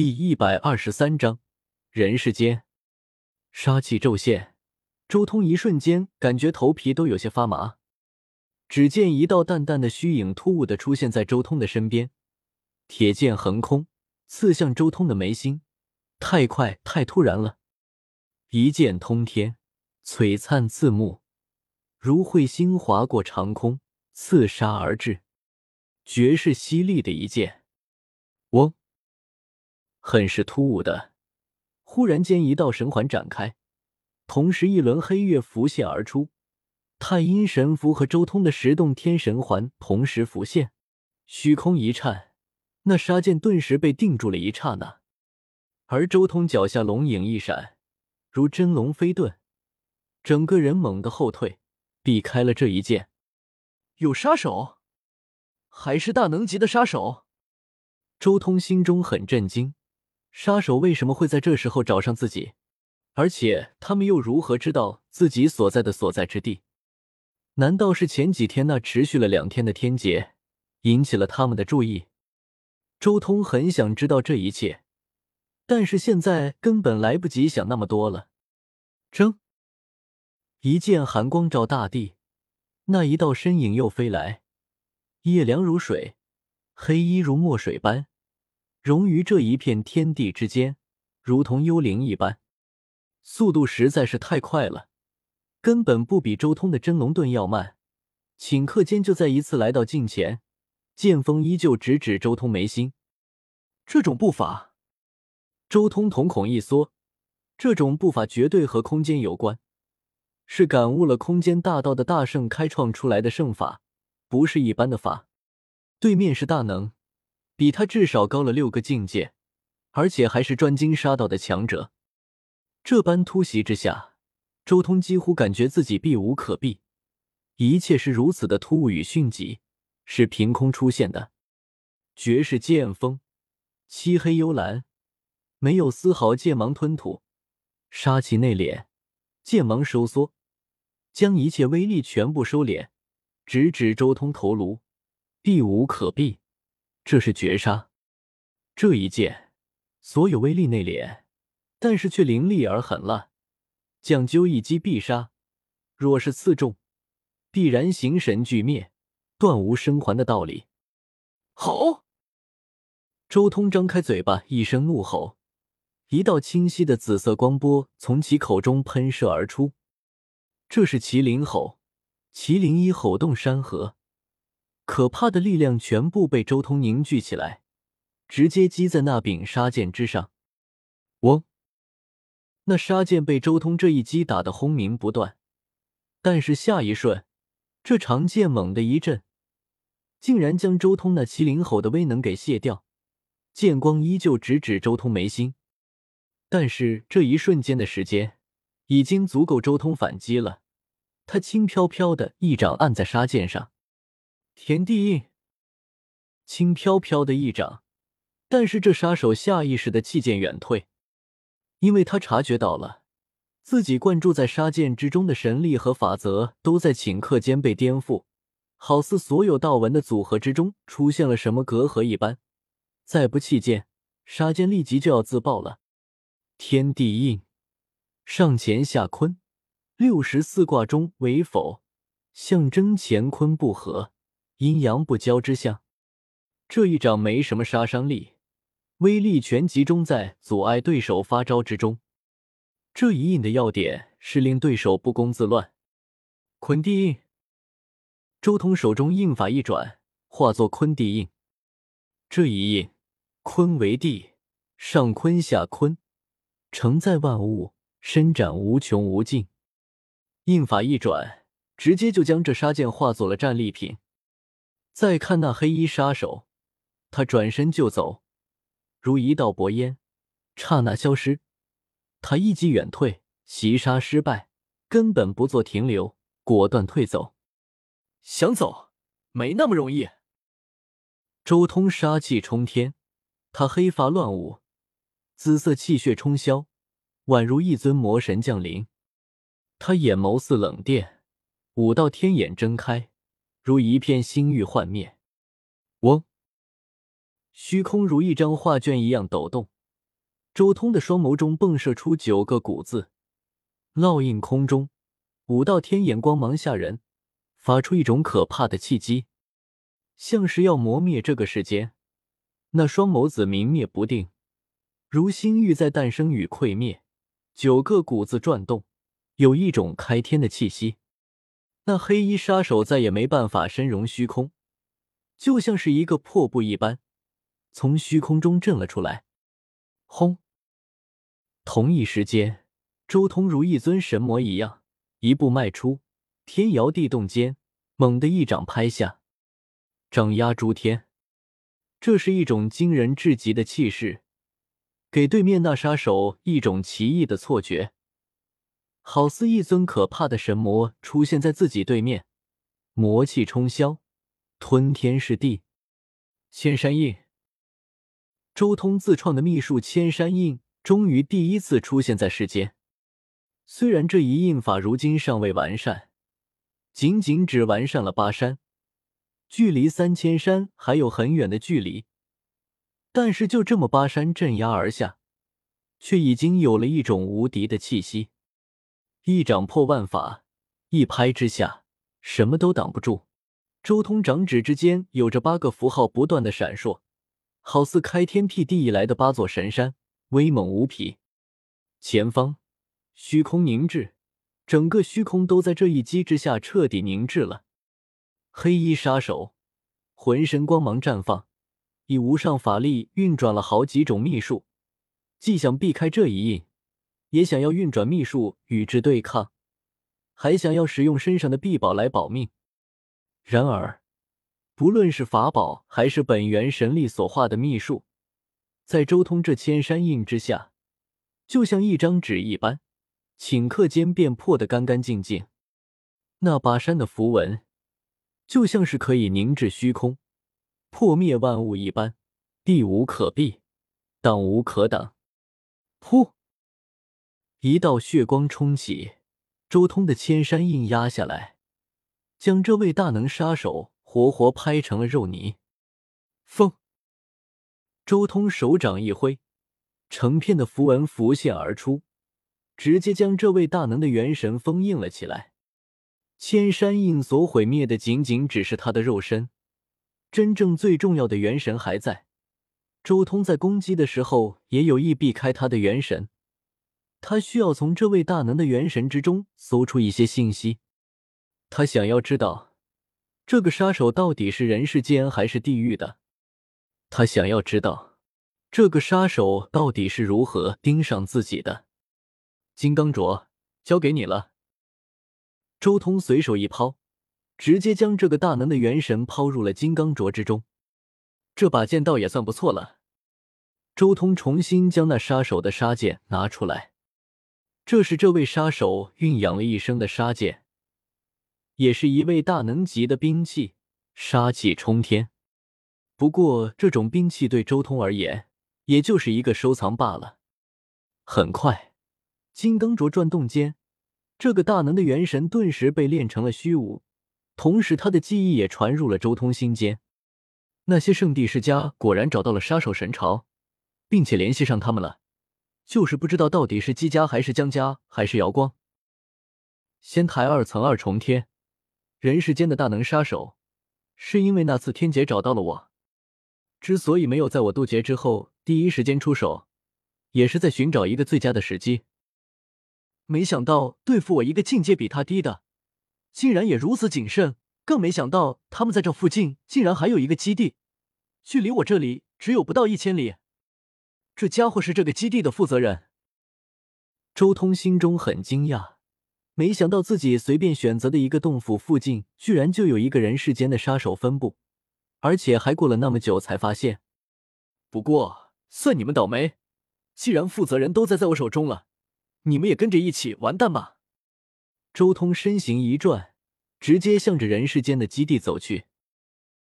第一百二十三章人世间，杀气骤现，周通一瞬间感觉头皮都有些发麻。只见一道淡淡的虚影突兀的出现在周通的身边，铁剑横空，刺向周通的眉心。太快，太突然了！一剑通天，璀璨刺目，如彗星划过长空，刺杀而至，绝世犀利的一剑。很是突兀的，忽然间一道神环展开，同时一轮黑月浮现而出。太阴神符和周通的十洞天神环同时浮现，虚空一颤，那杀剑顿时被定住了一刹那。而周通脚下龙影一闪，如真龙飞遁，整个人猛地后退，避开了这一剑。有杀手，还是大能级的杀手？周通心中很震惊，杀手为什么会在这时候找上自己？而且他们又如何知道自己所在的所在之地？难道是前几天那持续了两天的天劫引起了他们的注意？周通很想知道这一切，但是现在根本来不及想那么多了。铮，一剑寒光照大地，那一道身影又飞来，夜凉如水，黑衣如墨水般，融于这一片天地之间，如同幽灵一般，速度实在是太快了。根本不比周通的真龙盾要慢，顷刻间就再一次来到近前，剑锋依旧直指周通眉心。这种步伐，周通瞳孔一缩，这种步伐绝对和空间有关，是感悟了空间大道的大圣开创出来的圣法，不是一般的法。对面是大能，比他至少高了六个境界，而且还是专精杀道的强者。这般突袭之下。周通几乎感觉自己避无可避，一切是如此的突兀与迅疾，是凭空出现的。绝世剑锋，漆黑幽蓝，没有丝毫剑芒吞吐，杀气内敛，剑芒收缩，将一切威力全部收敛，直指周通头颅，避无可避。这是绝杀。这一剑，所有威力内敛，但是却凌厉而狠辣。讲究一击必杀，若是刺中，必然形神俱灭，断无生还的道理。吼！周通张开嘴巴，一声怒吼，一道清晰的紫色光波从其口中喷射而出。这是麒麟吼，麒麟一吼动山河，可怕的力量全部被周通凝聚起来，直接击在那柄杀剑之上。嗡！那杀剑被周通这一击打得轰鸣不断，但是下一瞬，这长剑猛地一震，竟然将周通那麒麟吼的威能给卸掉，剑光依旧直指周通眉心。但是这一瞬间的时间，已经足够周通反击了。他轻飘飘的一掌按在杀剑上，天地印，轻飘飘的一掌，但是这杀手下意识的弃剑远退。因为他察觉到了，自己灌注在杀剑之中的神力和法则都在顷刻间被颠覆，好似所有道纹的组合之中出现了什么隔阂一般。再不弃剑，杀剑立即就要自爆了。天地印，上乾下坤，六十四卦中为否，象征乾坤不合、阴阳不交之象。这一掌没什么杀伤力。威力全集中在阻碍对手发招之中，这一印的要点是令对手不攻自乱。坤地印，周通手中印法一转，化作坤地印。这一印，坤为地，上坤下坤，承载万物，伸展无穷无尽。印法一转，直接就将这杀剑化作了战利品。再看那黑衣杀手，他转身就走。如一道薄烟，刹那消失。他一击远退，袭杀失败，根本不做停留，果断退走。想走，没那么容易。周通杀气冲天，他黑发乱舞，紫色气血冲霄，宛如一尊魔神降临。他眼眸似冷电，五道天眼睁开，如一片星域幻灭。嗡。虚空如一张画卷一样抖动，周通的双眸中迸射出九个古字，烙印空中，五道天眼光芒吓人，发出一种可怕的气机，像是要磨灭这个世间。那双眸子明灭不定，如星域在诞生与溃灭。九个古字转动，有一种开天的气息。那黑衣杀手再也没办法身融虚空，就像是一个破布一般，从虚空中震了出来。轰！同一时间，周通如一尊神魔一样，一步迈出，天摇地动间，猛地一掌拍下，掌压诸天。这是一种惊人至极的气势。给对面那杀手一种奇异的错觉，好似一尊可怕的神魔出现在自己对面，魔气冲霄，吞天噬地。千山印，周通自创的秘术千山印终于第一次出现在世间。虽然这一印法如今尚未完善，仅仅只完善了八山，距离三千山还有很远的距离。但是就这么巴山镇压而下，却已经有了一种无敌的气息。一掌破万法，一拍之下，什么都挡不住。周通掌指之间有着八个符号不断的闪烁，好似开天辟地以来的八座神山，威猛无匹。前方虚空凝滞，整个虚空都在这一击之下彻底凝滞了。黑衣杀手浑身光芒绽放。以无上法力运转了好几种秘术，既想避开这一印，也想要运转秘术与之对抗，还想要使用身上的臂宝来保命。然而，不论是法宝还是本源神力所化的秘术，在周通这千山印之下，就像一张纸一般，顷刻间便破得干干净净。那巴山的符文，就像是可以凝滞虚空。破灭万物一般，避无可避，挡无可挡。噗！一道血光冲起，周通的千山印压下来，将这位大能杀手活活拍成了肉泥。风！周通手掌一挥，成片的符文浮现而出，直接将这位大能的元神封印了起来。千山印所毁灭的，仅仅只是他的肉身。真正最重要的元神还在，周通在攻击的时候也有意避开他的元神，他需要从这位大能的元神之中搜出一些信息，他想要知道这个杀手到底是人世间还是地狱的，他想要知道这个杀手到底是如何盯上自己的。金刚镯交给你了，周通随手一抛。直接将这个大能的元神抛入了金刚镯之中，这把剑倒也算不错了。周通重新将那杀手的杀剑拿出来，这是这位杀手蕴养了一生的杀剑，也是一位大能级的兵器，杀气冲天。不过这种兵器对周通而言，也就是一个收藏罢了。很快，金刚镯转动间，这个大能的元神顿时被炼成了虚无。同时，他的记忆也传入了周通心间。那些圣地世家果然找到了杀手神朝，并且联系上他们了，就是不知道到底是姬家还是江家还是瑶光。仙台二层二重天，人世间的大能杀手，是因为那次天劫找到了我。之所以没有在我渡劫之后第一时间出手，也是在寻找一个最佳的时机。没想到对付我一个境界比他低的。竟然也如此谨慎，更没想到他们在这附近竟然还有一个基地，距离我这里只有不到一千里。这家伙是这个基地的负责人。周通心中很惊讶，没想到自己随便选择的一个洞府附近，居然就有一个人世间的杀手分布，而且还过了那么久才发现。不过算你们倒霉，既然负责人都在在我手中了，你们也跟着一起完蛋吧。周通身形一转，直接向着人世间的基地走去。